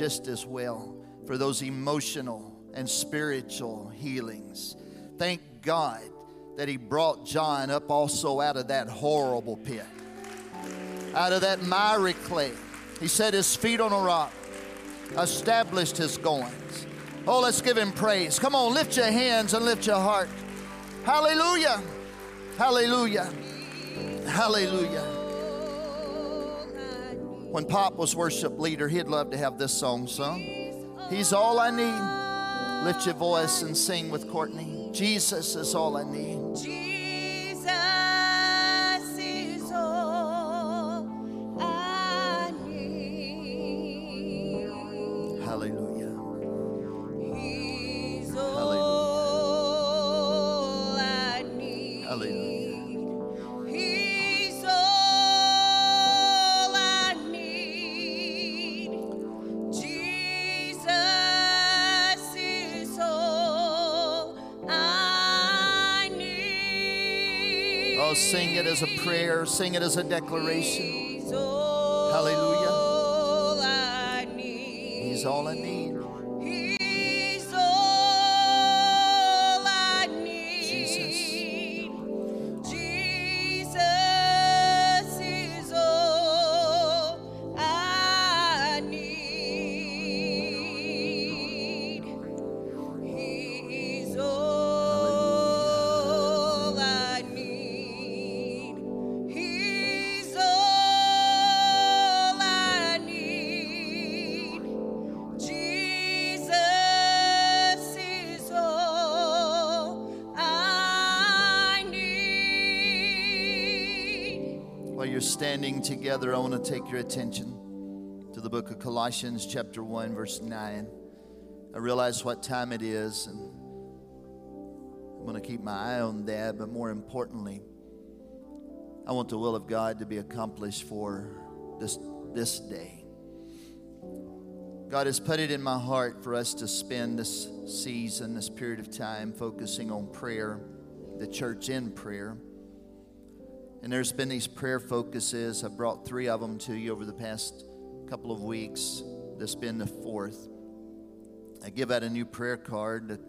just as well for those emotional and spiritual healings. Thank God that He brought John up also out of that horrible pit, out of that miry clay. He set his feet on a rock, established his goings. Oh, let's give Him praise. Come on, lift your hands and lift your heart. Hallelujah. Hallelujah. Hallelujah. When Pop was worship leader, he'd love to have this song sung. He's all I need. Lift your voice and sing with Courtney. Jesus is all I need. Sing it as a declaration. Hallelujah. He's all I need. Standing together, I want to take your attention to the book of Colossians, chapter 1, verse 9. I realize what time it is, and I'm going to keep my eye on that, but more importantly, I want the will of God to be accomplished for this, this day. God has put it in my heart for us to spend this season, this period of time, focusing on prayer, the church in prayer. And there's been these prayer focuses. I've brought three of them to you over the past couple of weeks. This been the fourth. I give out a new prayer card. The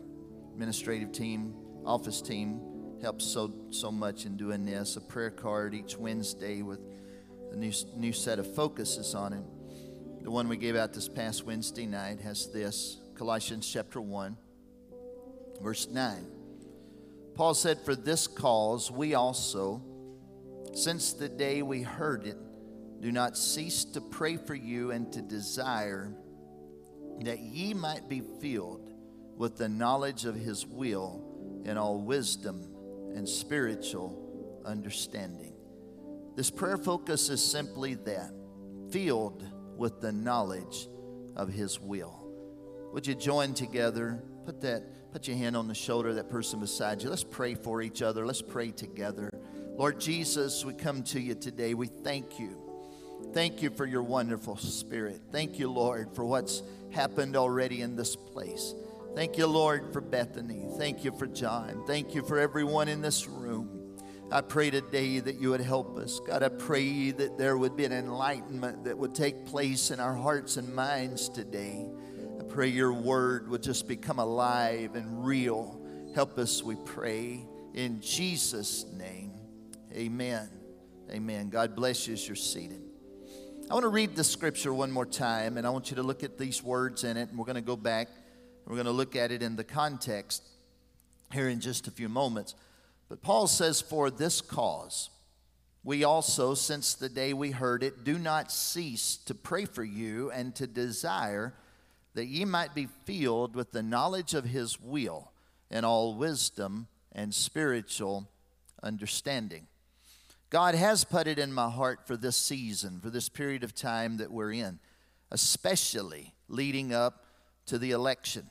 administrative team, office team helps so so much in doing this. A prayer card each Wednesday with a new new set of focuses on it. The one we gave out this past Wednesday night has this Colossians chapter 1, verse 9. Paul said, For this cause we also, since the day we heard it, do not cease to pray for you and to desire that ye might be filled with the knowledge of his will in all wisdom and spiritual understanding. This prayer focus is simply that filled with the knowledge of his will. Would you join together? Put that put your hand on the shoulder of that person beside you. Let's pray for each other. Let's pray together. Lord Jesus, we come to you today. We thank you. Thank you for your wonderful spirit. Thank you, Lord, for what's happened already in this place. Thank you, Lord, for Bethany. Thank you for John. Thank you for everyone in this room. I pray today that you would help us. God, I pray that there would be an enlightenment that would take place in our hearts and minds today. I pray your word would just become alive and real. Help us, we pray, in Jesus' name. Amen. Amen. God bless you as you're seated. I want to read the scripture one more time, and I want you to look at these words in it, and we're going to go back. We're going to look at it in the context here in just a few moments. But Paul says, For this cause, we also, since the day we heard it, do not cease to pray for you and to desire that ye might be filled with the knowledge of his will and all wisdom and spiritual understanding. God has put it in my heart for this season, for this period of time that we're in, especially leading up to the election.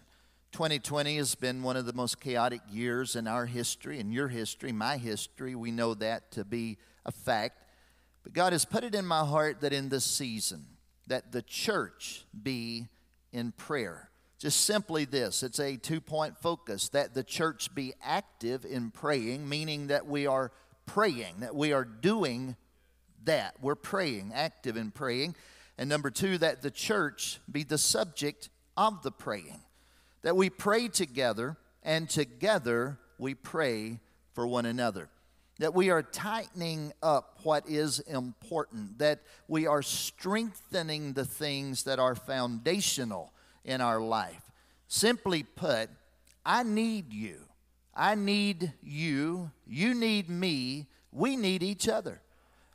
2020 has been one of the most chaotic years in our history, in your history, my history. We know that to be a fact. But God has put it in my heart that in this season, that the church be in prayer. Just simply this it's a two point focus that the church be active in praying, meaning that we are praying, that we are doing that. We're praying, active in praying. And number two, that the church be the subject of the praying. That we pray together, and together we pray for one another. That we are tightening up what is important, that we are strengthening the things that are foundational in our life. Simply put, I need you. I need you. You need me. We need each other.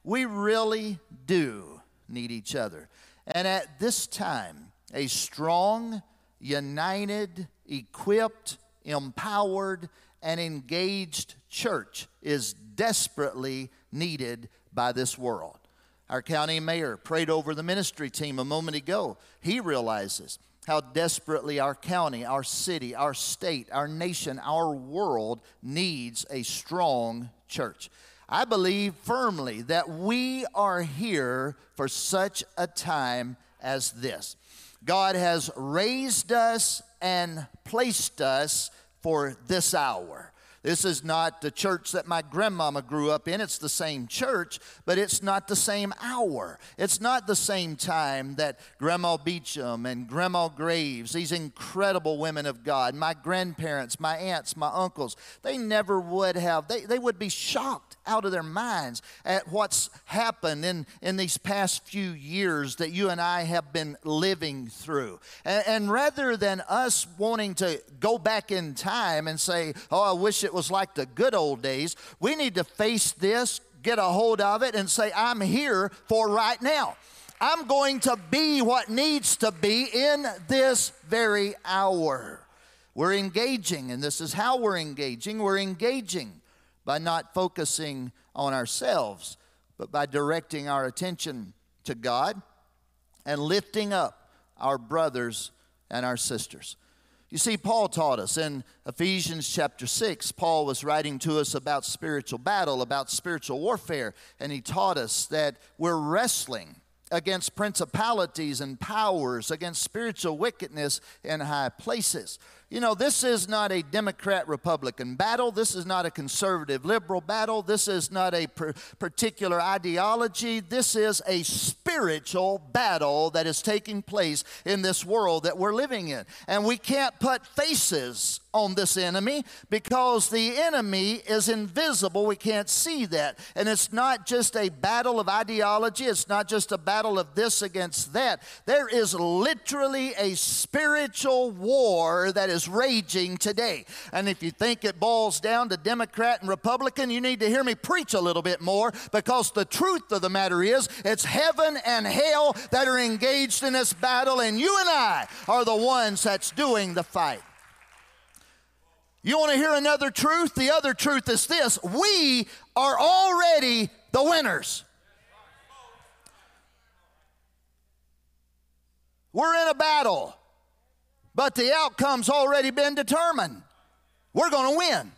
We really do need each other. And at this time, a strong, united, equipped, empowered, and engaged church is desperately needed by this world. Our county mayor prayed over the ministry team a moment ago. He realizes how desperately our county, our city, our state, our nation, our world needs a strong church. I believe firmly that we are here for such a time as this. God has raised us and placed us for this hour. This is not the church that my grandmama grew up in. It's the same church, but it's not the same hour. It's not the same time that Grandma Beecham and Grandma Graves, these incredible women of God, my grandparents, my aunts, my uncles, they never would have, they, they would be shocked out of their minds at what's happened in, in these past few years that you and I have been living through. And, and rather than us wanting to go back in time and say, oh, I wish it was like the good old days. We need to face this, get a hold of it, and say, I'm here for right now. I'm going to be what needs to be in this very hour. We're engaging, and this is how we're engaging. We're engaging by not focusing on ourselves, but by directing our attention to God and lifting up our brothers and our sisters. You see, Paul taught us in Ephesians chapter 6, Paul was writing to us about spiritual battle, about spiritual warfare, and he taught us that we're wrestling against principalities and powers, against spiritual wickedness in high places. You know, this is not a Democrat Republican battle. This is not a conservative liberal battle. This is not a per- particular ideology. This is a spiritual battle that is taking place in this world that we're living in. And we can't put faces on this enemy because the enemy is invisible. We can't see that. And it's not just a battle of ideology, it's not just a battle of this against that. There is literally a spiritual war that is raging today. And if you think it boils down to Democrat and Republican, you need to hear me preach a little bit more because the truth of the matter is it's heaven and hell that are engaged in this battle, and you and I are the ones that's doing the fight. You want to hear another truth? The other truth is this we are already the winners. We're in a battle, but the outcome's already been determined. We're going to win.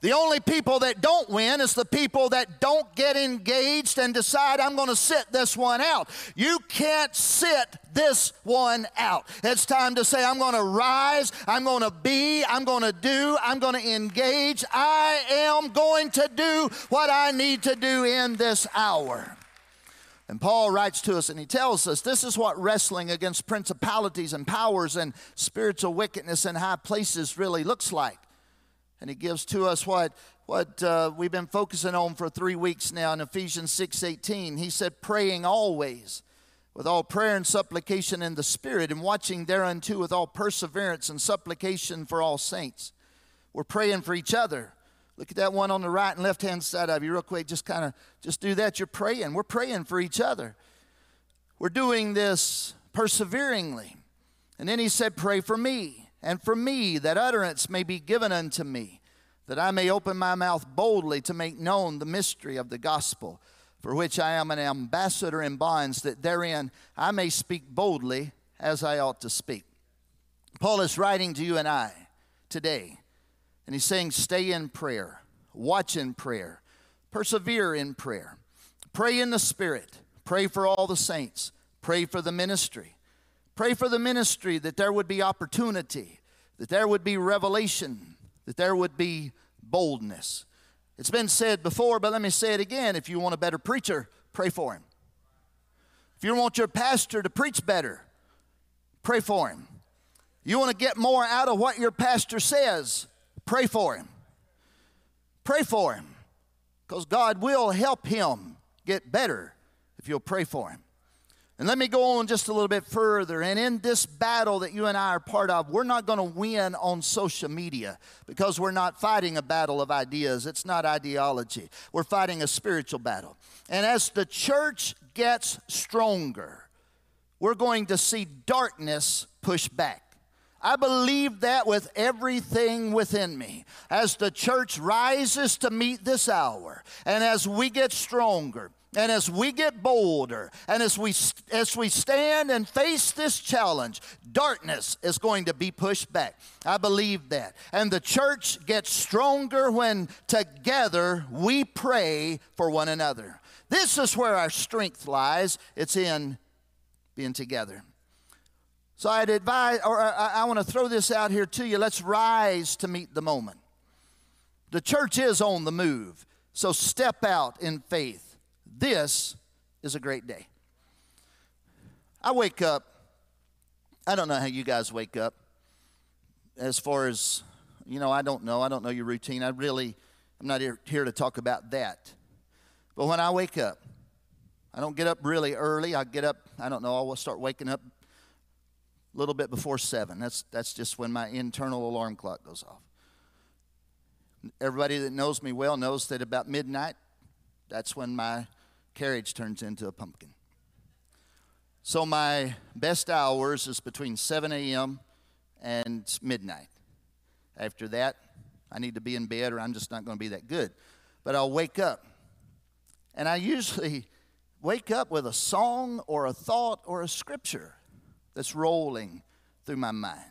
The only people that don't win is the people that don't get engaged and decide, I'm going to sit this one out. You can't sit this one out. It's time to say, I'm going to rise, I'm going to be, I'm going to do, I'm going to engage. I am going to do what I need to do in this hour. And Paul writes to us and he tells us this is what wrestling against principalities and powers and spiritual wickedness in high places really looks like. And he gives to us what, what uh, we've been focusing on for three weeks now in Ephesians 6.18. He said, praying always with all prayer and supplication in the Spirit, and watching thereunto with all perseverance and supplication for all saints. We're praying for each other. Look at that one on the right and left hand side of you, real quick. Just kind of just do that. You're praying. We're praying for each other. We're doing this perseveringly. And then he said, Pray for me and for me that utterance may be given unto me, that I may open my mouth boldly to make known the mystery of the gospel, for which I am an ambassador in bonds, that therein I may speak boldly as I ought to speak. Paul is writing to you and I today, and he's saying, Stay in prayer, watch in prayer, persevere in prayer, pray in the Spirit, pray for all the saints, pray for the ministry Pray for the ministry that there would be opportunity, that there would be revelation, that there would be boldness. It's been said before, but let me say it again. If you want a better preacher, pray for him. If you want your pastor to preach better, pray for him. You want to get more out of what your pastor says, pray for him. Pray for him because God will help him get better if you'll pray for him. And let me go on just a little bit further. And in this battle that you and I are part of, we're not going to win on social media because we're not fighting a battle of ideas. It's not ideology. We're fighting a spiritual battle. And as the church gets stronger, we're going to see darkness push back. I believe that with everything within me. As the church rises to meet this hour, and as we get stronger, and as we get bolder, and as we, as we stand and face this challenge, darkness is going to be pushed back. I believe that. And the church gets stronger when together we pray for one another. This is where our strength lies. It's in being together. So I'd advise, or I, I want to throw this out here to you. Let's rise to meet the moment. The church is on the move. So step out in faith. This is a great day. I wake up, I don't know how you guys wake up. As far as, you know, I don't know. I don't know your routine. I really, I'm not here, here to talk about that. But when I wake up, I don't get up really early. I get up, I don't know, I'll start waking up little bit before 7. That's, that's just when my internal alarm clock goes off. Everybody that knows me well knows that about midnight, that's when my carriage turns into a pumpkin. So my best hours is between 7 a.m. and midnight. After that, I need to be in bed or I'm just not going to be that good. But I'll wake up. And I usually wake up with a song or a thought or a scripture that's rolling through my mind.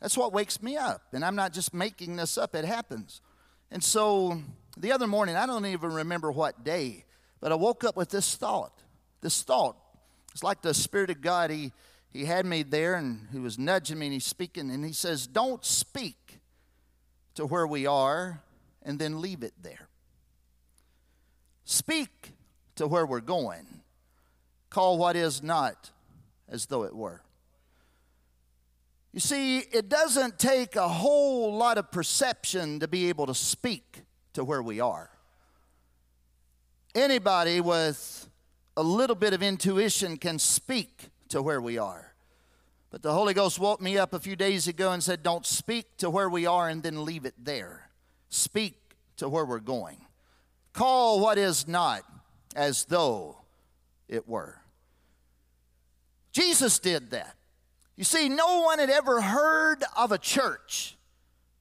That's what wakes me up. And I'm not just making this up, it happens. And so the other morning, I don't even remember what day, but I woke up with this thought. This thought. It's like the Spirit of God, He, he had me there and He was nudging me and He's speaking. And He says, Don't speak to where we are and then leave it there. Speak to where we're going. Call what is not as though it were. You see, it doesn't take a whole lot of perception to be able to speak to where we are anybody with a little bit of intuition can speak to where we are. But the Holy Ghost woke me up a few days ago and said, Don't speak to where we are and then leave it there. Speak to where we're going. Call what is not as though it were. Jesus did that. You see, no one had ever heard of a church.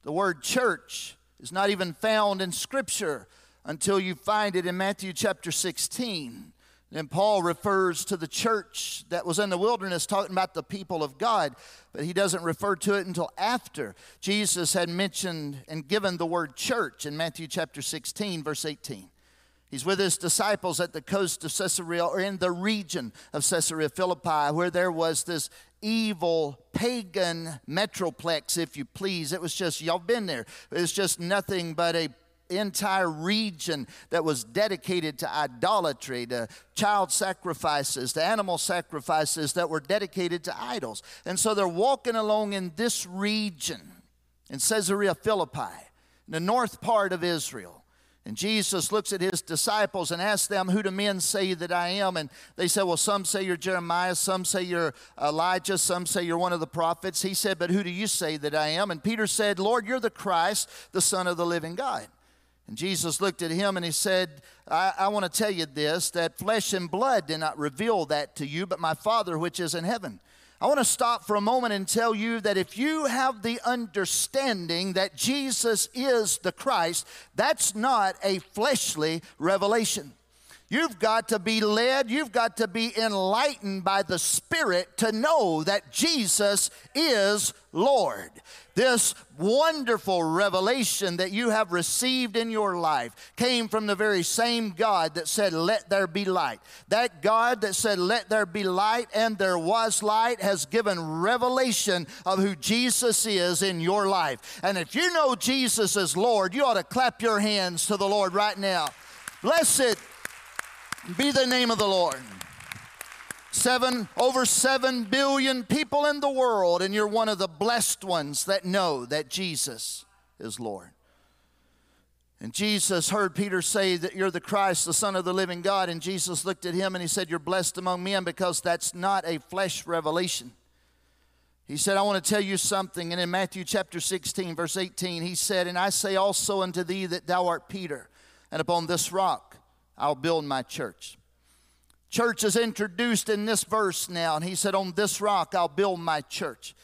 The word church is not even found in Scripture until you find it in Matthew chapter 16. And Paul refers to the church that was in the wilderness, talking about the people of God, but he doesn't refer to it until after Jesus had mentioned and given the word church in Matthew chapter 16, verse 18. He's with his disciples at the coast of Caesarea, or in the region of Caesarea Philippi, where there was this evil pagan metroplex, if you please. It was just, y'all been there. It was just nothing but a entire region that was dedicated to idolatry, to child sacrifices, to animal sacrifices that were dedicated to idols. And so they're walking along in this region in Caesarea Philippi, in the north part of Israel. And Jesus looks at his disciples and asks them, Who do men say that I am? And they said, Well, some say you're Jeremiah, some say you're Elijah, some say you're one of the prophets. He said, But who do you say that I am? And Peter said, Lord, you're the Christ, the Son of the living God. And Jesus looked at him and he said, I, I want to tell you this that flesh and blood did not reveal that to you, but my Father which is in heaven. I want to stop for a moment and tell you that if you have the understanding that Jesus is the Christ, that's not a fleshly revelation. You've got to be led, you've got to be enlightened by the Spirit to know that Jesus is Lord. This wonderful revelation that you have received in your life came from the very same God that said, Let there be light. That God that said, Let there be light, and there was light, has given revelation of who Jesus is in your life. And if you know Jesus is Lord, you ought to clap your hands to the Lord right now. Blessed be the name of the Lord. Seven, over seven billion people in the world, and you're one of the blessed ones that know that Jesus is Lord. And Jesus heard Peter say that you're the Christ, the Son of the living God. And Jesus looked at him and he said, You're blessed among men because that's not a flesh revelation. He said, I want to tell you something. And in Matthew chapter 16, verse 18, he said, And I say also unto thee that thou art Peter, and upon this rock I'll build my church. Church is introduced in this verse now, and he said, On this rock I'll build my church.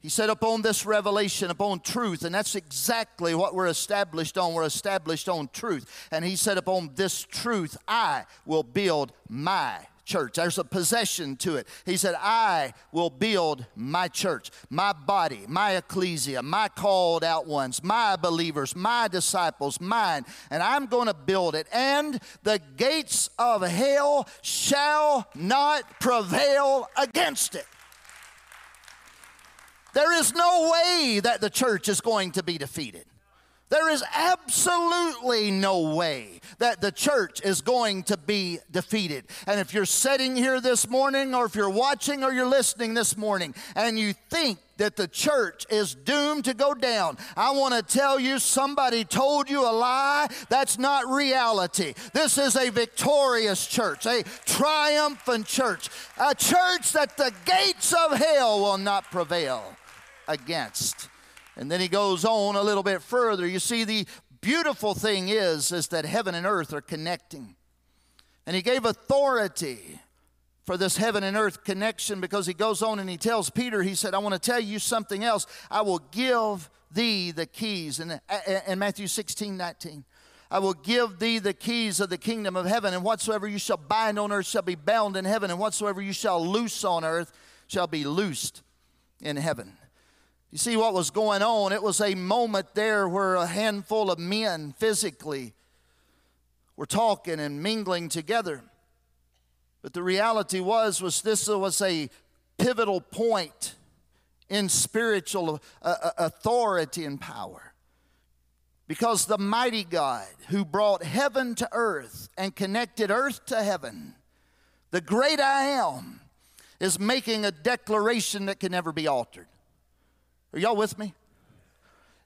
He said, Upon this revelation, upon truth, and that's exactly what we're established on. We're established on truth. And he said, Upon this truth I will build my church. There's a possession to it. He said, I will build my church, my body, my ecclesia, my called out ones, my believers, my disciples, mine, and I'm going to build it. And the gates of hell shall not prevail against it. There is no way that the church is going to be defeated. There is absolutely no way that the church is going to be defeated. And if you're sitting here this morning, or if you're watching or you're listening this morning, and you think that the church is doomed to go down, I want to tell you somebody told you a lie. That's not reality. This is a victorious church, a triumphant church, a church that the gates of hell will not prevail against. And then he goes on a little bit further. You see, the beautiful thing is, is that heaven and earth are connecting. And he gave authority for this heaven and earth connection because he goes on and he tells Peter, he said, I want to tell you something else. I will give thee the keys. And uh, uh, in Matthew 16, 19. I will give thee the keys of the kingdom of heaven, and whatsoever you shall bind on earth shall be bound in heaven, and whatsoever you shall loose on earth shall be loosed in heaven. You see what was going on? It was a moment there where a handful of men physically were talking and mingling together. But the reality was was this was a pivotal point in spiritual uh, uh, authority and power. Because the mighty God who brought heaven to earth and connected earth to heaven, the great I am, is making a declaration that can never be altered. Are y'all with me?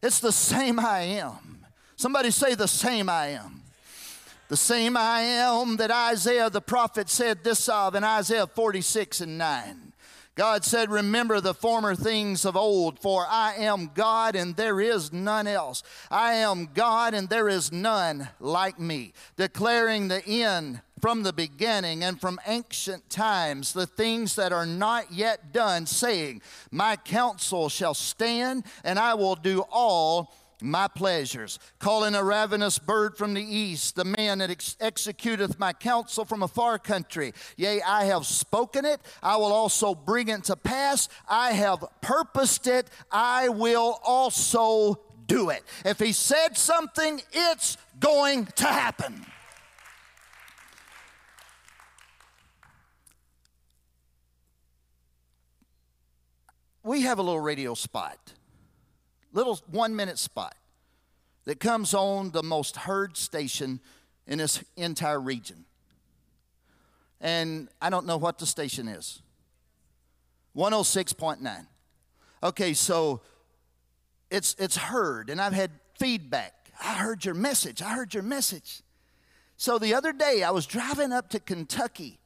It's the same I am. Somebody say, the same I am. The same I am that Isaiah the prophet said this of in Isaiah 46 and 9. God said, Remember the former things of old, for I am God and there is none else. I am God and there is none like me, declaring the end from the beginning and from ancient times the things that are not yet done, saying, My counsel shall stand, and I will do all my pleasures, calling a ravenous bird from the east, the man that ex- executeth my counsel from a far country. Yea, I have spoken it, I will also bring it to pass. I have purposed it, I will also do it. If he said something, it's going to happen. We have a little radio spot, little one minute spot that comes on the most heard station in this entire region. And I don't know what the station is 106.9. Okay, so it's, it's heard, and I've had feedback. I heard your message. I heard your message. So the other day, I was driving up to Kentucky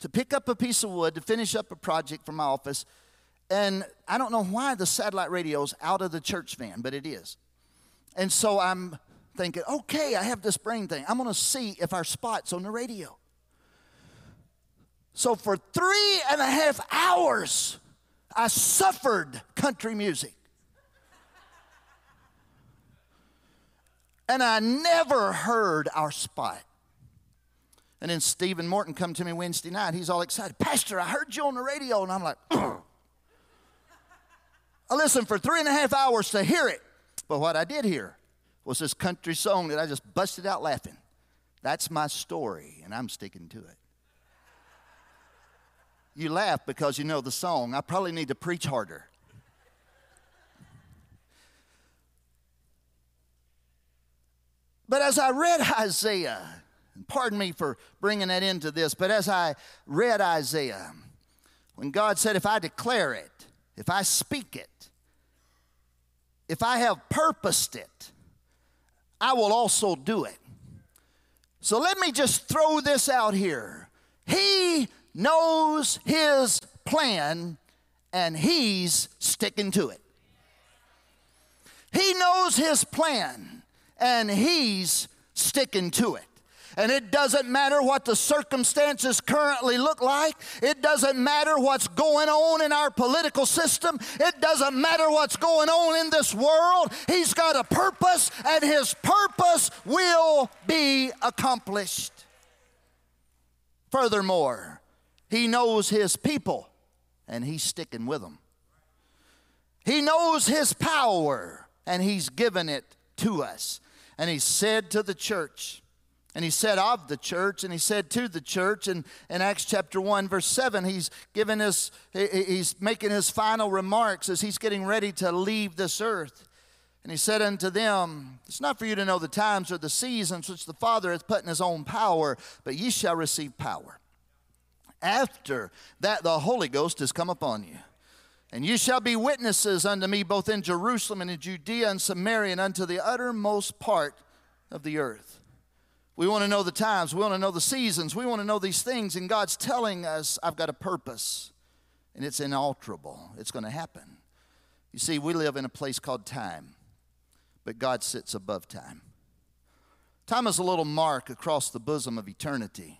to pick up a piece of wood to finish up a project for my office and I don't know why the satellite radio is out of the church van, but it is. And so I'm thinking, okay, I have this brain thing. I'm going to see if our spot's on the radio. So for three and a half hours, I suffered country music. and I never heard our spot. And then Stephen Morton come to me Wednesday night. He's all excited. Pastor, I heard you on the radio. And I'm like, I listened for three and a half hours to hear it. But what I did hear was this country song that I just busted out laughing. That's my story, and I'm sticking to it. You laugh because you know the song. I probably need to preach harder. But as I read Isaiah, Pardon me for bringing that into this, but as I read Isaiah, when God said, If I declare it, if I speak it, if I have purposed it, I will also do it. So let me just throw this out here. He knows his plan and he's sticking to it. He knows his plan and he's sticking to it. And it doesn't matter what the circumstances currently look like. It doesn't matter what's going on in our political system. It doesn't matter what's going on in this world. He's got a purpose, and his purpose will be accomplished. Furthermore, he knows his people, and he's sticking with them. He knows his power, and he's given it to us. And he said to the church, and he said of the church, and he said to the church And in Acts chapter 1, verse 7, he's giving his, he's making his final remarks as he's getting ready to leave this earth. And he said unto them, It's not for you to know the times or the seasons which the Father hath put in his own power, but ye shall receive power. After that, the Holy Ghost has come upon you. And you shall be witnesses unto me both in Jerusalem and in Judea and Samaria and unto the uttermost part of the earth. We want to know the times. We want to know the seasons. We want to know these things. And God's telling us, I've got a purpose, and it's inalterable. It's going to happen. You see, we live in a place called time, but God sits above time. Time is a little mark across the bosom of eternity.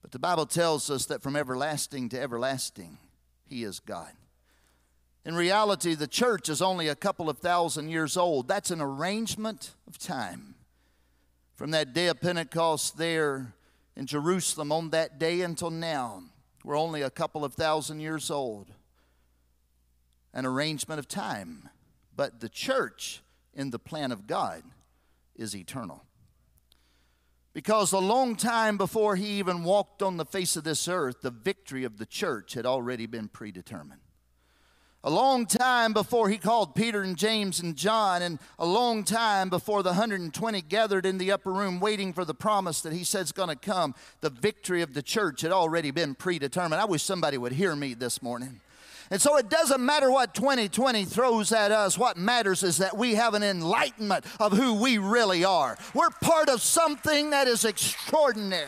But the Bible tells us that from everlasting to everlasting, He is God. In reality, the church is only a couple of thousand years old. That's an arrangement of time. From that day of Pentecost there in Jerusalem on that day until now, we're only a couple of thousand years old. An arrangement of time. But the church in the plan of God is eternal. Because a long time before he even walked on the face of this earth, the victory of the church had already been predetermined a long time before he called Peter and James and John, and a long time before the 120 gathered in the upper room waiting for the promise that he said is going to come, the victory of the church had already been predetermined. I wish somebody would hear me this morning. And so it doesn't matter what 2020 throws at us. What matters is that we have an enlightenment of who we really are. We're part of something that is extraordinary.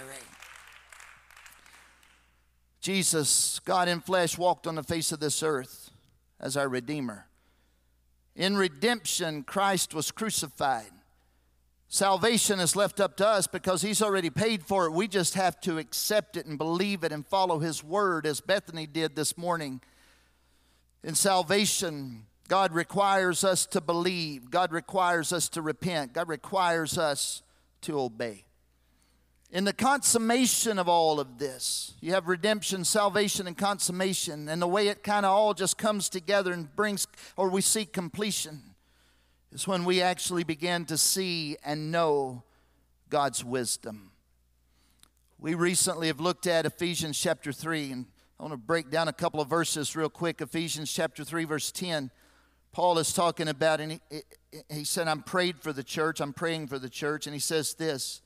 Jesus, God in flesh, walked on the face of this earth as our Redeemer. In redemption, Christ was crucified. Salvation is left up to us because He's already paid for it. We just have to accept it and believe it and follow His word, as Bethany did this morning. In salvation, God requires us to believe, God requires us to repent, God requires us to obey in the consummation of all of this, you have redemption, salvation, and consummation, and the way it kind of all just comes together and brings, or we see completion, is when we actually begin to see and know God's wisdom. We recently have looked at Ephesians chapter 3, and I want to break down a couple of verses real quick. Ephesians chapter 3, verse 10. Paul is talking about, and he, he said, I'm prayed for the church, I'm praying for the church, and he says this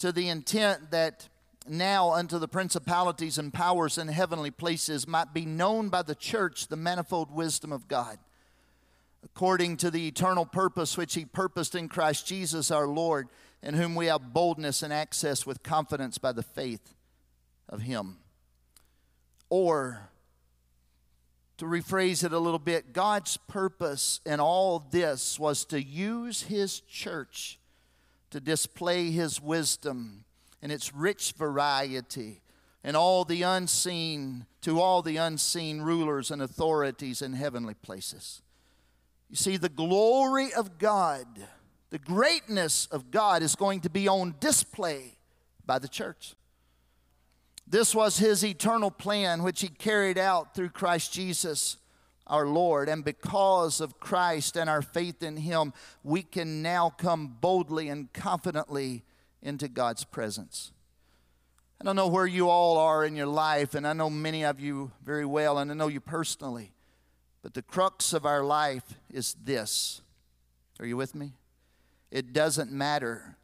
to the intent that now unto the principalities and powers in heavenly places might be known by the church the manifold wisdom of God, according to the eternal purpose which He purposed in Christ Jesus our Lord, in whom we have boldness and access with confidence by the faith of Him. Or, to rephrase it a little bit, God's purpose in all this was to use His church to display his wisdom and its rich variety and all the unseen to all the unseen rulers and authorities in heavenly places. You see, the glory of God, the greatness of God is going to be on display by the church. This was his eternal plan, which he carried out through Christ Jesus our Lord. And because of Christ and our faith in Him, we can now come boldly and confidently into God's presence. I don't know where you all are in your life, and I know many of you very well, and I know you personally. But the crux of our life is this. Are you with me? It doesn't matter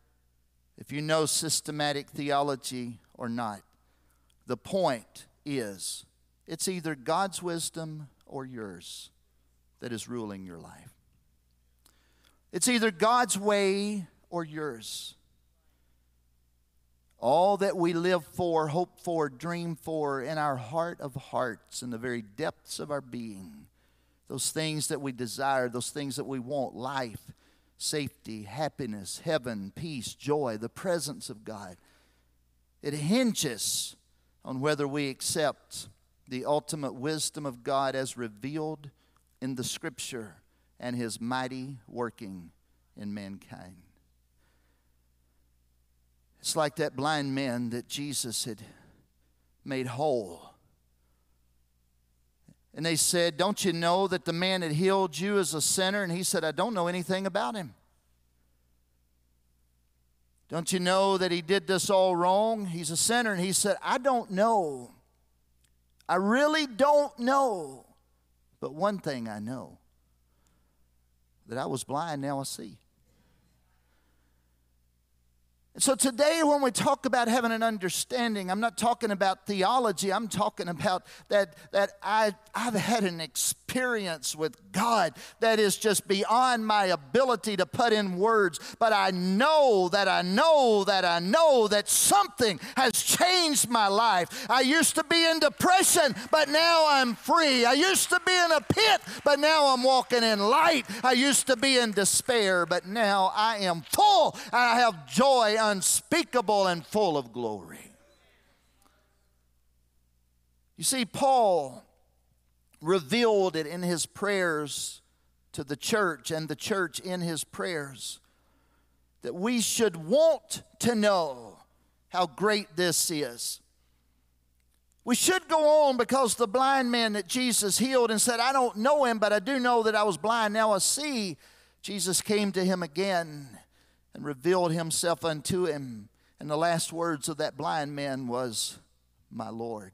if you know systematic theology or not, the point is it's either God's wisdom or yours that is ruling your life. It's either God's way or yours. All that we live for, hope for, dream for in our heart of hearts, in the very depths of our being, those things that we desire, those things that we want life, safety, happiness, heaven, peace, joy, the presence of God. It hinges on whether we accept the ultimate wisdom of God as revealed in the Scripture and His mighty working in mankind. It's like that blind man that Jesus had made whole. And they said, Don't you know that the man that healed you is a sinner? And he said, I don't know anything about him. Don't you know that he did this all wrong? He's a sinner. And he said, I don't know. I really don't know. But one thing I know that I was blind, now I see. So, today, when we talk about having an understanding, I'm not talking about theology. I'm talking about that, that I, I've had an experience with God that is just beyond my ability to put in words. But I know that I know that I know that something has changed my life. I used to be in depression, but now I'm free. I used to be in a pit, but now I'm walking in light. I used to be in despair, but now I am full. I have joy unspeakable and full of glory. You see, Paul revealed it in his prayers to the church and the church in his prayers that we should want to know how great this is. We should go on because the blind man that Jesus healed and said, I don't know him, but I do know that I was blind. Now I see. Jesus came to him again and revealed himself unto him. And the last words of that blind man was, My Lord.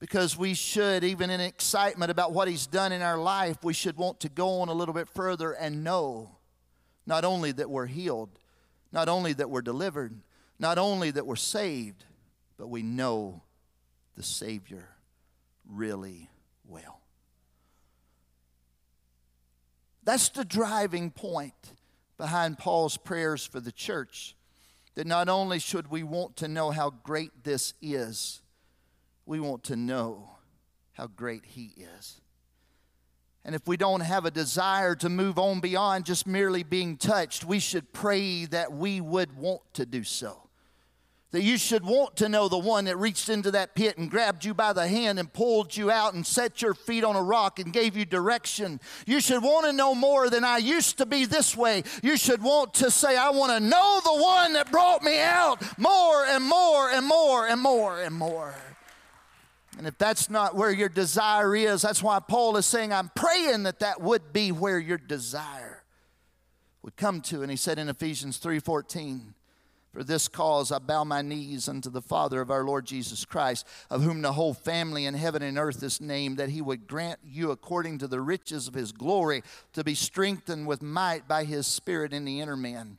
Because we should, even in excitement about what he's done in our life, we should want to go on a little bit further and know not only that we're healed, not only that we're delivered, not only that we're saved, but we know the Savior really well. That's the driving point behind Paul's prayers for the church. That not only should we want to know how great this is, we want to know how great He is. And if we don't have a desire to move on beyond just merely being touched, we should pray that we would want to do so that you should want to know the one that reached into that pit and grabbed you by the hand and pulled you out and set your feet on a rock and gave you direction. You should want to know more than I used to be this way. You should want to say, I want to know the one that brought me out more and more and more and more and more. If that's not where your desire is, that's why Paul is saying, I'm praying that that would be where your desire would come to. And he said in Ephesians 3:14, for this cause I bow my knees unto the Father of our Lord Jesus Christ, of whom the whole family in heaven and earth is named, that he would grant you according to the riches of his glory to be strengthened with might by his Spirit in the inner man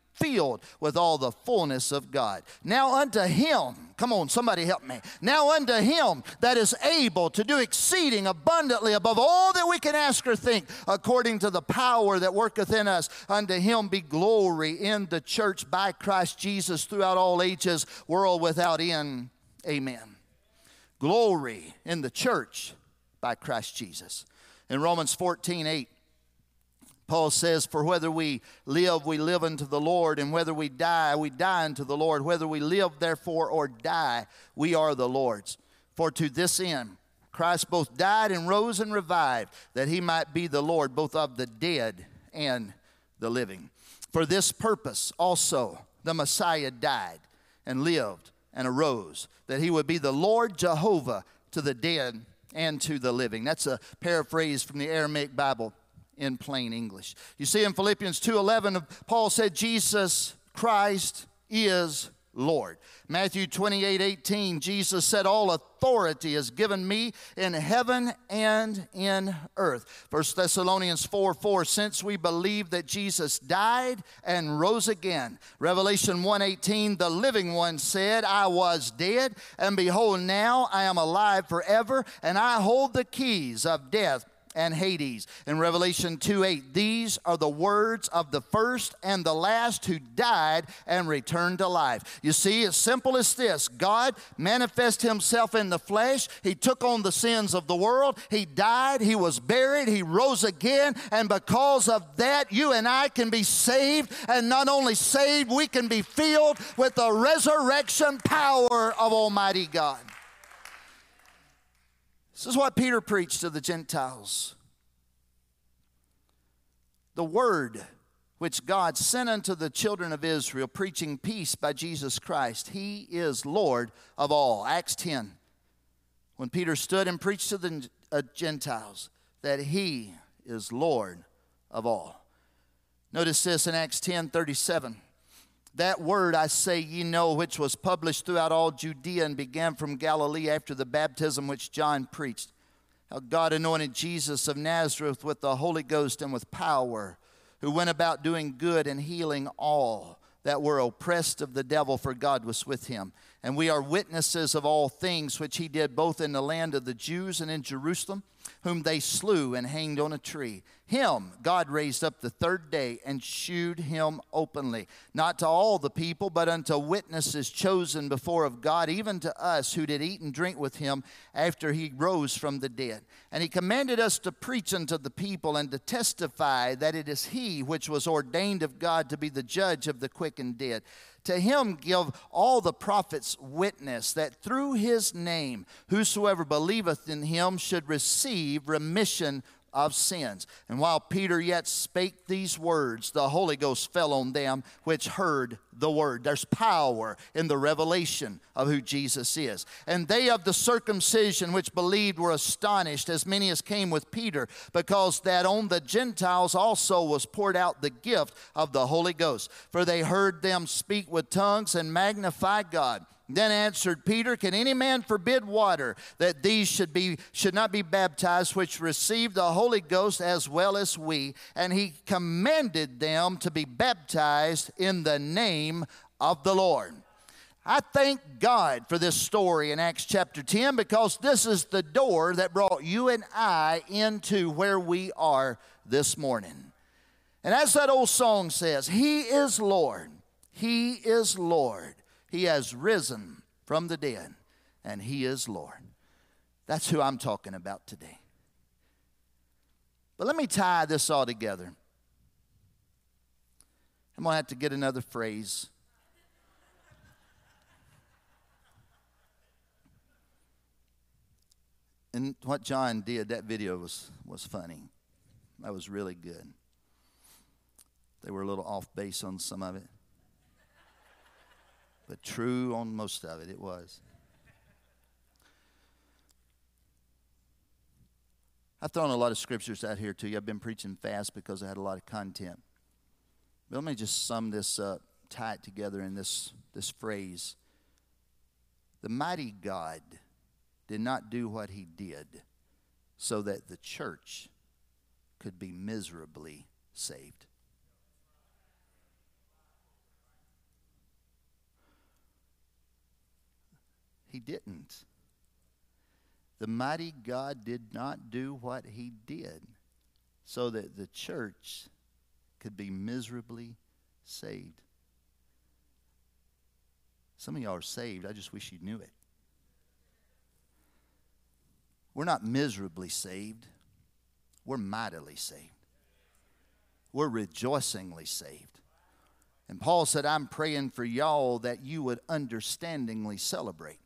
filled with all the fullness of God. Now unto him, come on, somebody help me. Now unto him that is able to do exceeding abundantly above all that we can ask or think, according to the power that worketh in us, unto him be glory in the church by Christ Jesus throughout all ages, world without end. Amen. Glory in the church by Christ Jesus. In Romans 14, 8, Paul says, For whether we live, we live unto the Lord, and whether we die, we die unto the Lord. Whether we live, therefore, or die, we are the Lord's. For to this end, Christ both died and rose and revived, that he might be the Lord both of the dead and the living. For this purpose also the Messiah died and lived and arose, that he would be the Lord Jehovah to the dead and to the living. That's a paraphrase from the Aramaic Bible in plain English. You see in Philippians 2:11 Paul said Jesus Christ is Lord. Matthew 28 18, Jesus said, All authority is given me in heaven and in earth. 1 Thessalonians 4 4, since we believe that Jesus died and rose again. Revelation 1 18, the living one said, I was dead, and behold, now I am alive forever, and I hold the keys of death and Hades. In Revelation 2 8, these are the words of the first and the last who died and returned to life. You see, as simple as this God manifested himself in the flesh, he took on the sins of the world, he died, he was buried, he rose again, and because of that, you and I can be saved, and not only saved, we can be filled with the resurrection power of Almighty God. This is what Peter preached to the Gentiles. The word which God sent unto the children of Israel, preaching peace by Jesus Christ. He is Lord of all. Acts 10. When Peter stood and preached to the uh, Gentiles that he is Lord of all. Notice this in Acts 10 37. That word I say ye know, which was published throughout all Judea and began from Galilee after the baptism which John preached. How God anointed Jesus of Nazareth with the Holy Ghost and with power, who went about doing good and healing all that were oppressed of the devil, for God was with him. And we are witnesses of all things which he did both in the land of the Jews and in Jerusalem whom they slew and hanged on a tree. Him God raised up the third day and shewed him openly, not to all the people, but unto witnesses chosen before of God, even to us who did eat and drink with him after he rose from the dead. And he commanded us to preach unto the people and to testify that it is he which was ordained of God to be the judge of the quick and dead. To him give all the prophets witness that through his name whosoever believeth in him should receive remission of sins. And while Peter yet spake these words, the Holy Ghost fell on them which heard the word. There's power in the revelation of who Jesus is. And they of the circumcision which believed were astonished, as many as came with Peter, because that on the Gentiles also was poured out the gift of the Holy Ghost. For they heard them speak with tongues and magnify God. Then answered Peter, Can any man forbid water that these should, be, should not be baptized, which received the Holy Ghost as well as we? And he commanded them to be baptized in the name of the Lord. I thank God for this story in Acts chapter 10 because this is the door that brought you and I into where we are this morning. And as that old song says, He is Lord, He is Lord. He has risen from the dead, and He is Lord. That's who I'm talking about today. But let me tie this all together. I'm going to have to get another phrase. And what John did, that video was, was funny. That was really good. They were a little off base on some of it but true on most of it, it was. I've thrown a lot of scriptures out here to you. I've been preaching fast because I had a lot of content. But let me just sum this up, tie it together in this, this phrase. The mighty God did not do what he did so that the church could be miserably saved. He didn't. The mighty God did not do what he did so that the church could be miserably saved. Some of y'all are saved. I just wish you knew it. We're not miserably saved, we're mightily saved. We're rejoicingly saved. And Paul said, I'm praying for y'all that you would understandingly celebrate.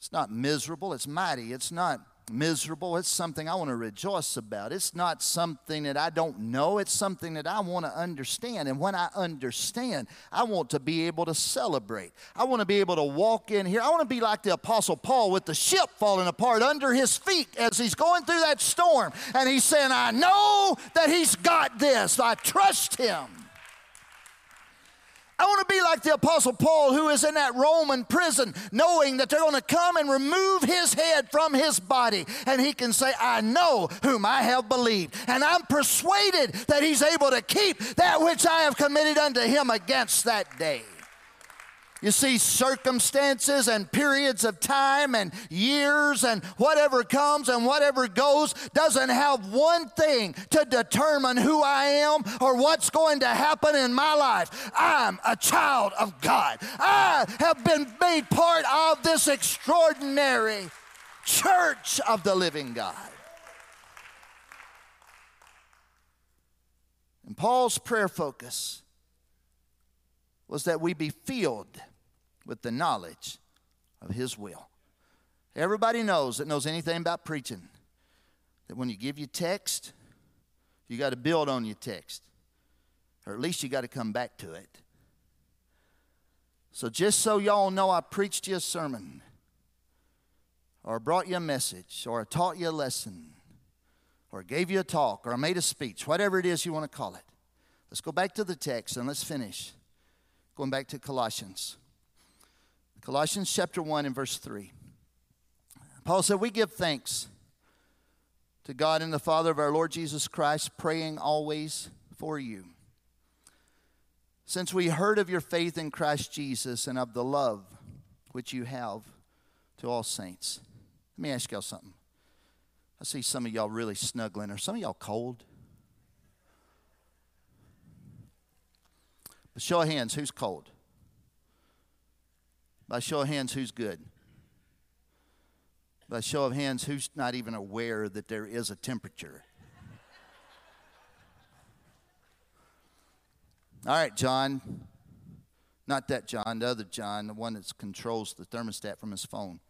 It's not miserable, it's mighty. It's not miserable. It's something I want to rejoice about. It's not something that I don't know. It's something that I want to understand. And when I understand, I want to be able to celebrate. I want to be able to walk in here. I want to be like the Apostle Paul with the ship falling apart under his feet as he's going through that storm. And he's saying, I know that he's got this. I trust him. I want to be like the Apostle Paul, who is in that Roman prison, knowing that they're going to come and remove his head from his body. And he can say, I know whom I have believed. And I'm persuaded that he's able to keep that which I have committed unto him against that day. You see, circumstances and periods of time and years and whatever comes and whatever goes doesn't have one thing to determine who I am or what's going to happen in my life. I'm a child of God. I have been made part of this extraordinary church of the living God. And Paul's prayer focus was that we be filled with the knowledge of His will. Everybody knows that knows anything about preaching that when you give your text, you got to build on your text, or at least you got to come back to it. So, just so y'all know, I preached you a sermon, or brought you a message, or I taught you a lesson, or gave you a talk, or I made a speech, whatever it is you want to call it. Let's go back to the text and let's finish. Going back to Colossians. Colossians chapter 1 and verse 3. Paul said, We give thanks to God and the Father of our Lord Jesus Christ, praying always for you. Since we heard of your faith in Christ Jesus and of the love which you have to all saints. Let me ask y'all something. I see some of y'all really snuggling. Are some of y'all cold? But show of hands, who's cold? By show of hands, who's good? By show of hands, who's not even aware that there is a temperature? All right, John. Not that John, the other John, the one that controls the thermostat from his phone.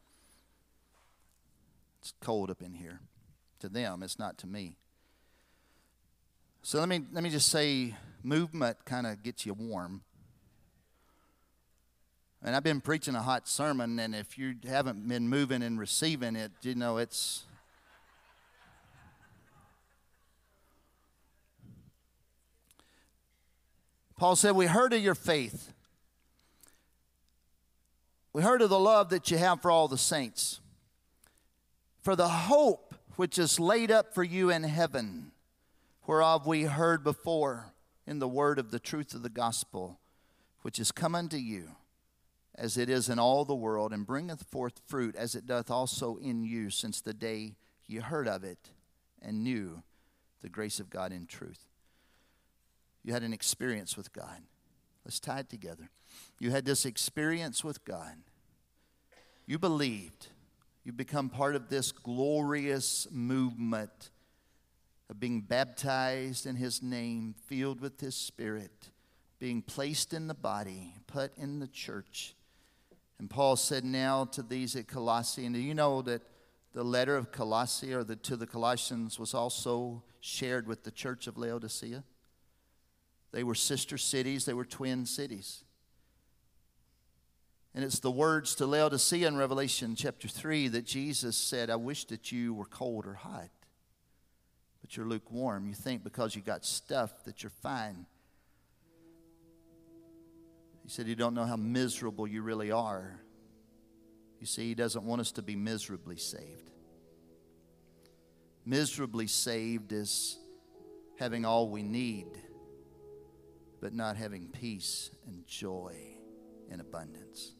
It's cold up in here. To them, it's not to me. So let me let me just say movement kind of gets you warm. And I've been preaching a hot sermon, and if you haven't been moving and receiving it, you know, it's. Paul said, We heard of your faith. We heard of the love that you have for all the saints, for the hope which is laid up for you in heaven, whereof we heard before in the word of the truth of the gospel, which is come unto you as it is in all the world, and bringeth forth fruit as it doth also in you, since the day you heard of it and knew the grace of God in truth. You had an experience with God. Let's tie it together. You had this experience with God. You believed. You become part of this glorious movement of being baptized in His name, filled with His Spirit, being placed in the body, put in the church and Paul said now to these at Colossae, and do you know that the letter of Colossae or the, to the Colossians was also shared with the church of Laodicea? They were sister cities, they were twin cities. And it's the words to Laodicea in Revelation chapter 3 that Jesus said, I wish that you were cold or hot, but you're lukewarm. You think because you got stuff that you're fine. He said, You don't know how miserable you really are. You see, He doesn't want us to be miserably saved. Miserably saved is having all we need, but not having peace and joy in abundance.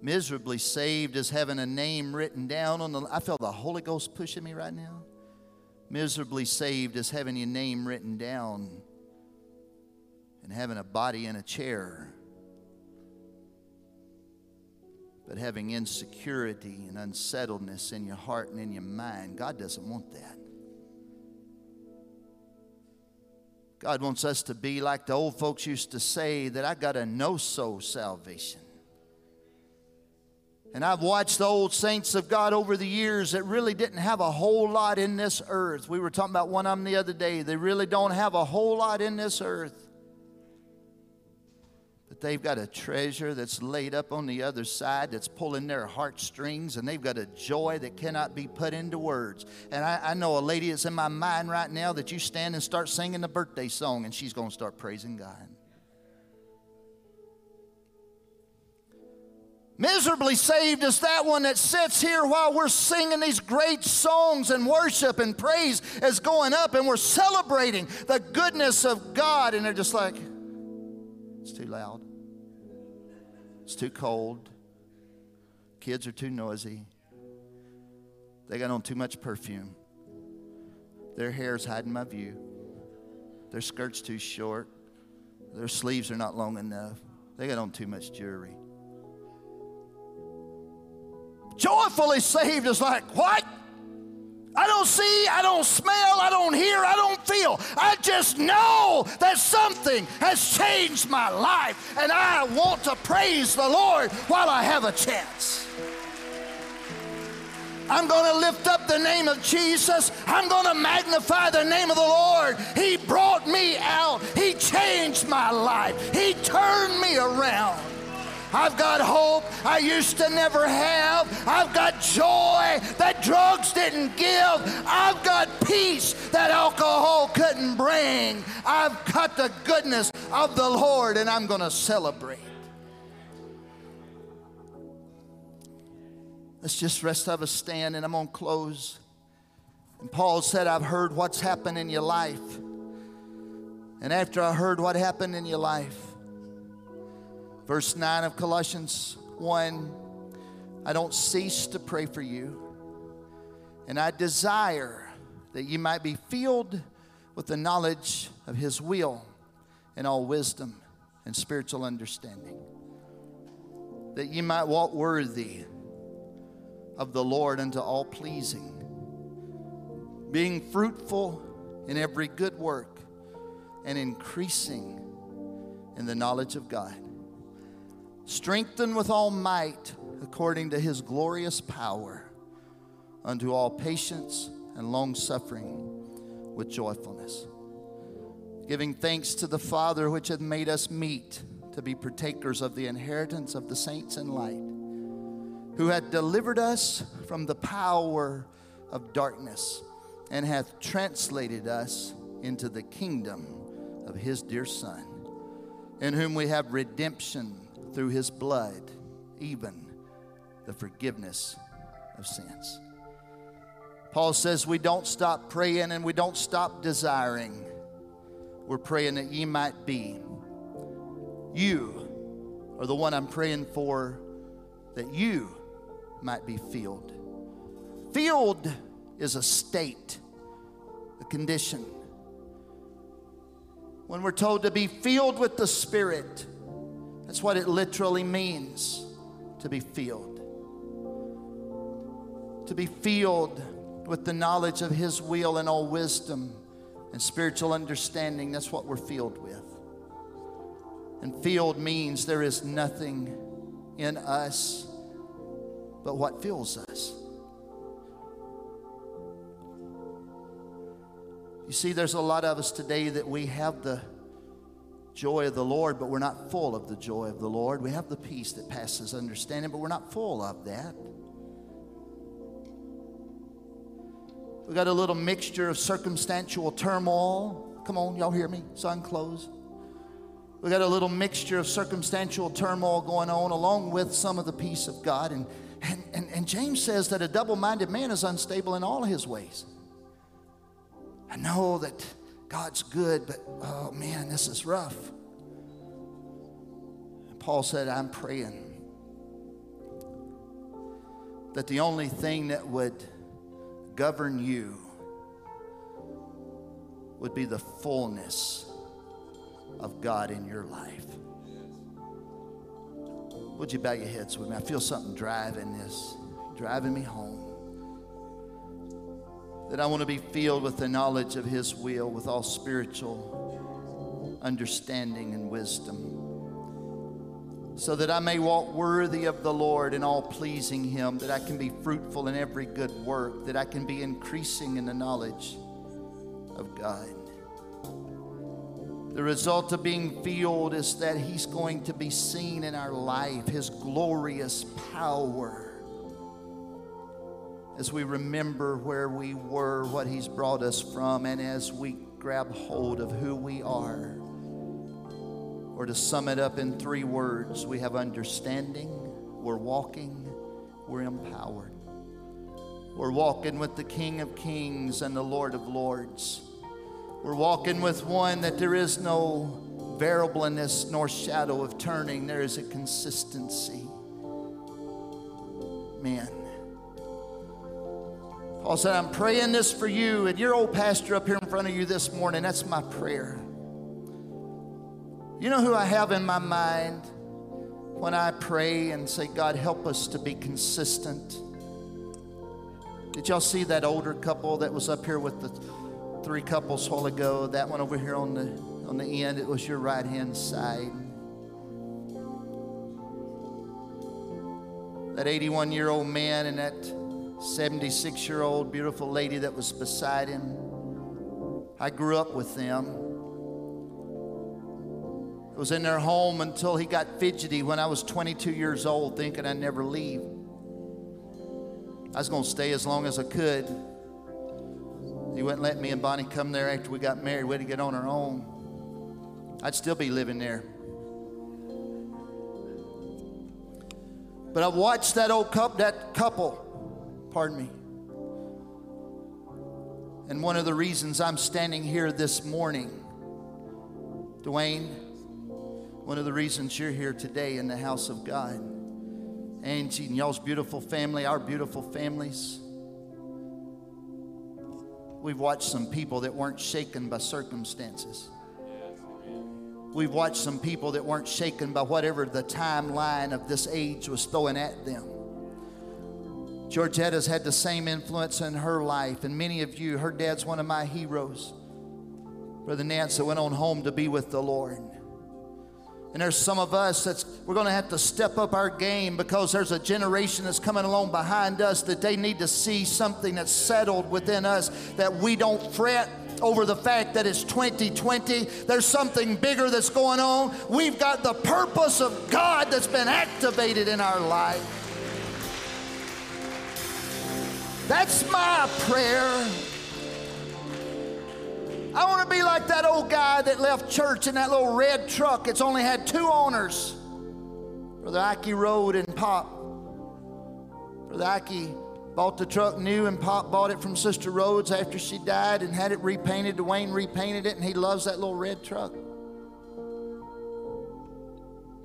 Miserably saved is having a name written down on the. I feel the Holy Ghost pushing me right now. Miserably saved is having your name written down and having a body in a chair, but having insecurity and unsettledness in your heart and in your mind. God doesn't want that. God wants us to be like the old folks used to say that I got a know so salvation. And I've watched the old saints of God over the years that really didn't have a whole lot in this earth. We were talking about one of them the other day. They really don't have a whole lot in this earth. They've got a treasure that's laid up on the other side that's pulling their heartstrings, and they've got a joy that cannot be put into words. And I, I know a lady that's in my mind right now that you stand and start singing the birthday song, and she's going to start praising God. Miserably saved is that one that sits here while we're singing these great songs and worship and praise is going up and we're celebrating the goodness of God. And they're just like, it's too loud, it's too cold, kids are too noisy, they got on too much perfume, their hair's hiding my view, their skirt's too short, their sleeves are not long enough, they got on too much jewelry. Joyfully saved is like, what? I don't see, I don't smell, I don't hear, I don't feel. I just know that something has changed my life, and I want to praise the Lord while I have a chance. I'm going to lift up the name of Jesus. I'm going to magnify the name of the Lord. He brought me out, He changed my life, He turned me around. I've got hope I used to never have. I've got joy that drugs didn't give. I've got peace that alcohol couldn't bring. I've got the goodness of the Lord and I'm going to celebrate. Let's just rest of us stand and I'm going to close. And Paul said, I've heard what's happened in your life. And after I heard what happened in your life, Verse 9 of Colossians 1 I don't cease to pray for you, and I desire that you might be filled with the knowledge of His will and all wisdom and spiritual understanding, that you might walk worthy of the Lord unto all pleasing, being fruitful in every good work and increasing in the knowledge of God strengthened with all might according to his glorious power, unto all patience and long suffering with joyfulness. Giving thanks to the Father which hath made us meet to be partakers of the inheritance of the saints in light, who hath delivered us from the power of darkness and hath translated us into the kingdom of his dear Son, in whom we have redemption through his blood, even the forgiveness of sins. Paul says we don't stop praying and we don't stop desiring. We're praying that ye might be. You are the one I'm praying for, that you might be filled. Filled is a state, a condition. When we're told to be filled with the Spirit, that's what it literally means to be filled. To be filled with the knowledge of His will and all wisdom and spiritual understanding. That's what we're filled with. And filled means there is nothing in us but what fills us. You see, there's a lot of us today that we have the joy of the Lord, but we're not full of the joy of the Lord. We have the peace that passes understanding, but we're not full of that. We got a little mixture of circumstantial turmoil. Come on, y'all hear me? Sun closed. We got a little mixture of circumstantial turmoil going on along with some of the peace of God. And, and, and, and James says that a double minded man is unstable in all his ways. I know that God's good, but oh man, this is rough. And Paul said, I'm praying that the only thing that would govern you would be the fullness of God in your life. Would you bow your heads with me? I feel something driving this, driving me home that I want to be filled with the knowledge of His will, with all spiritual understanding and wisdom, so that I may walk worthy of the Lord and all pleasing Him, that I can be fruitful in every good work, that I can be increasing in the knowledge of God. The result of being filled is that He's going to be seen in our life, His glorious power. As we remember where we were, what He's brought us from, and as we grab hold of who we are. Or to sum it up in three words, we have understanding, we're walking, we're empowered. We're walking with the King of Kings and the Lord of Lords. We're walking with one that there is no variableness nor shadow of turning, there is a consistency. Man. Paul said, I'm praying this for you, and your old pastor up here in front of you this morning. That's my prayer. You know who I have in my mind when I pray and say, God, help us to be consistent? Did y'all see that older couple that was up here with the three couples while ago? That one over here on the on the end, it was your right hand side. That 81 year old man and that 76 year old beautiful lady that was beside him. I grew up with them It was in their home until he got fidgety when I was 22 years old, thinking I'd never leave. I was going to stay as long as I could. He wouldn't let me and Bonnie come there after we got married. We had to get on our own. I'd still be living there. But I watched that old couple, that couple, pardon me. And one of the reasons I'm standing here this morning, Dwayne, one of the reasons you're here today in the house of God. Angie and y'all's beautiful family, our beautiful families. We've watched some people that weren't shaken by circumstances. We've watched some people that weren't shaken by whatever the timeline of this age was throwing at them. Georgetta's had the same influence in her life, and many of you, her dad's one of my heroes. Brother Nance that went on home to be with the Lord. And there's some of us that's we're going to have to step up our game because there's a generation that's coming along behind us that they need to see something that's settled within us that we don't fret over the fact that it's 2020. There's something bigger that's going on. We've got the purpose of God that's been activated in our life. That's my prayer. I want to be like that old guy that left church in that little red truck. It's only had two owners. Brother Ike Road and Pop. Brother Ike bought the truck new and Pop bought it from Sister Rhodes after she died and had it repainted. Dwayne repainted it and he loves that little red truck.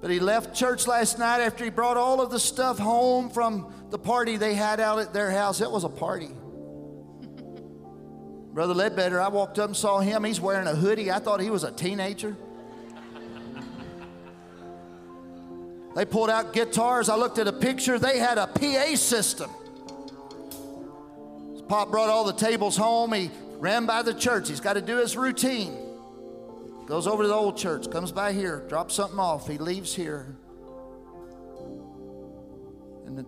But he left church last night after he brought all of the stuff home from the party they had out at their house. It was a party. Brother Ledbetter, I walked up and saw him. He's wearing a hoodie. I thought he was a teenager. They pulled out guitars. I looked at a picture. They had a PA system. Pop brought all the tables home. He ran by the church. He's got to do his routine. Goes over to the old church, comes by here, drops something off. He leaves here. And the,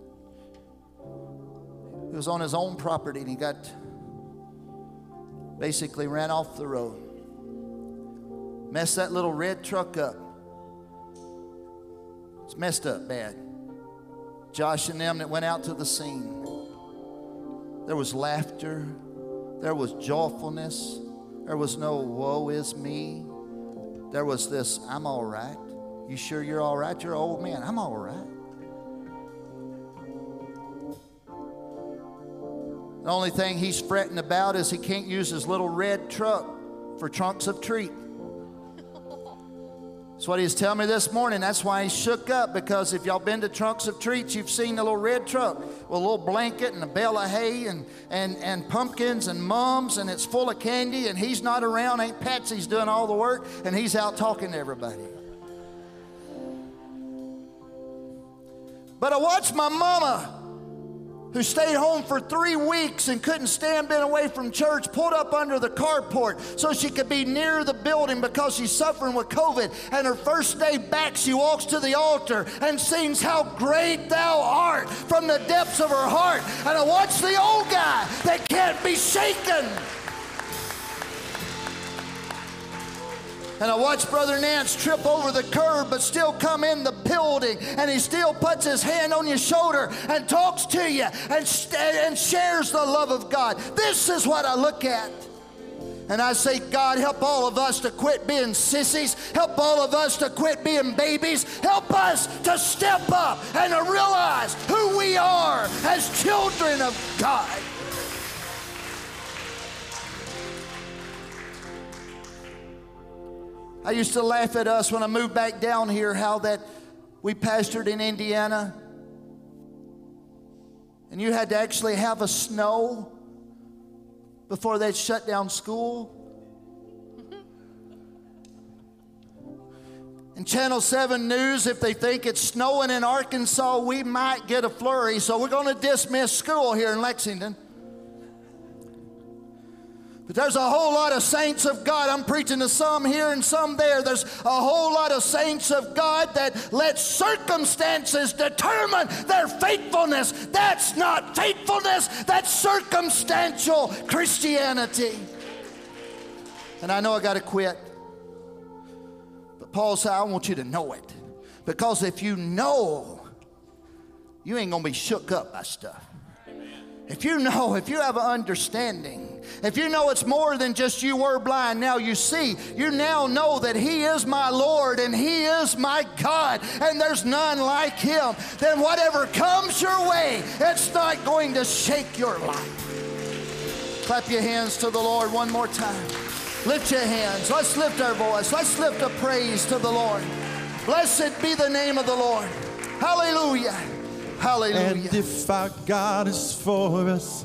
he was on his own property and he got basically ran off the road. Messed that little red truck up. It's messed up bad. Josh and them that went out to the scene. There was laughter. There was joyfulness. There was no woe is me. There was this, I'm all right. You sure you're all right? You're an old man. I'm all right. The only thing he's fretting about is he can't use his little red truck for trunks or treat. That's what he was telling me this morning. That's why he shook up because if y'all been to Trunks or Treats, you've seen the little red truck with a little blanket and a bale of hay and, and, and pumpkins and mums and it's full of candy and he's not around. Aunt Patsy's doing all the work and he's out talking to everybody. But I watched my mama who stayed home for three weeks and couldn't stand being away from church, pulled up under the carport so she could be near the building because she's suffering with COVID. And her first day back, she walks to the altar and sings, How Great Thou Art from the depths of her heart. And I watch the old guy that can't be shaken. And I watch Brother Nance trip over the curb, but still come in the building. And he still puts his hand on your shoulder and talks to you and, and shares the love of God. This is what I look at. And I say, God, help all of us to quit being sissies. Help all of us to quit being babies. Help us to step up and to realize who we are as children of God. I used to laugh at us when I moved back down here how that we pastored in Indiana and you had to actually have a snow before they'd shut down school. And Channel 7 News, if they think it's snowing in Arkansas, we might get a flurry, so we're going to dismiss school here in Lexington. But there's a whole lot of saints of God. I'm preaching to some here and some there. There's a whole lot of saints of God that let circumstances determine their faithfulness. That's not faithfulness, that's circumstantial Christianity. And I know I got to quit. But Paul said, I want you to know it. Because if you know, you ain't going to be shook up by stuff. If you know, if you have an understanding, if you know it's more than just you were blind, now you see, you now know that He is my Lord and He is my God and there's none like Him, then whatever comes your way, it's not going to shake your life. Clap your hands to the Lord one more time. Lift your hands. Let's lift our voice. Let's lift a praise to the Lord. Blessed be the name of the Lord. Hallelujah. Hallelujah. And if our God is for us,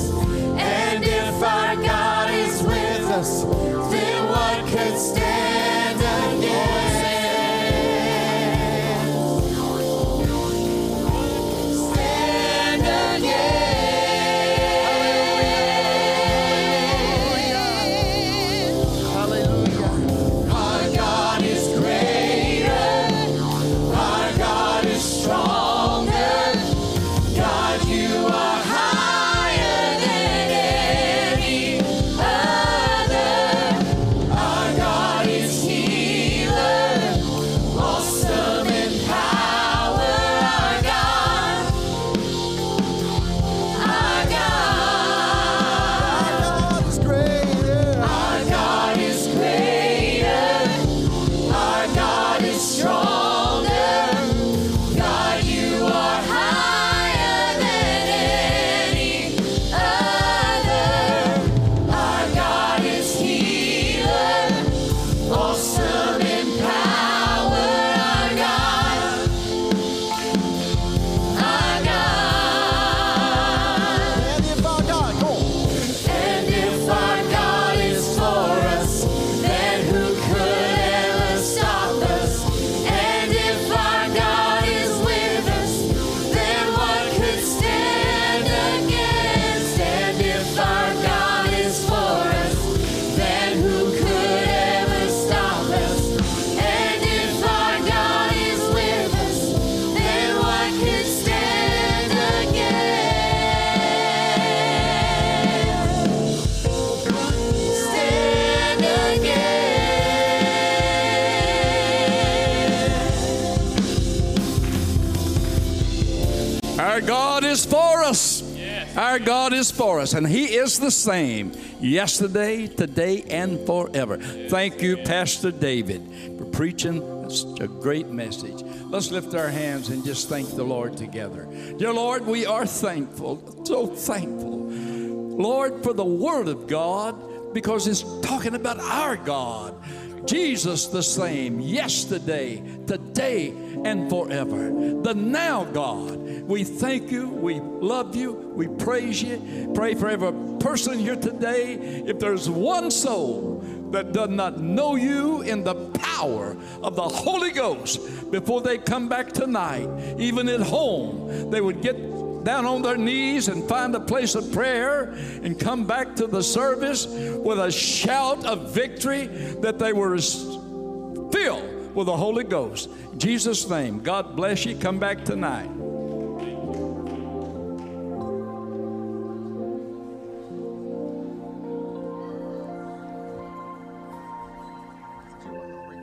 Our God is for us, and He is the same yesterday, today, and forever. Thank you, Pastor David, for preaching such a great message. Let's lift our hands and just thank the Lord together. Dear Lord, we are thankful, so thankful, Lord, for the Word of God, because it's talking about our God. Jesus the same yesterday, today, and forever. The now God. We thank you, we love you, we praise you. Pray for every person here today. If there's one soul that does not know you in the power of the Holy Ghost before they come back tonight, even at home, they would get down on their knees and find a place of prayer and come back to the service with a shout of victory that they were filled with the Holy Ghost. In Jesus' name, God bless you. Come back tonight.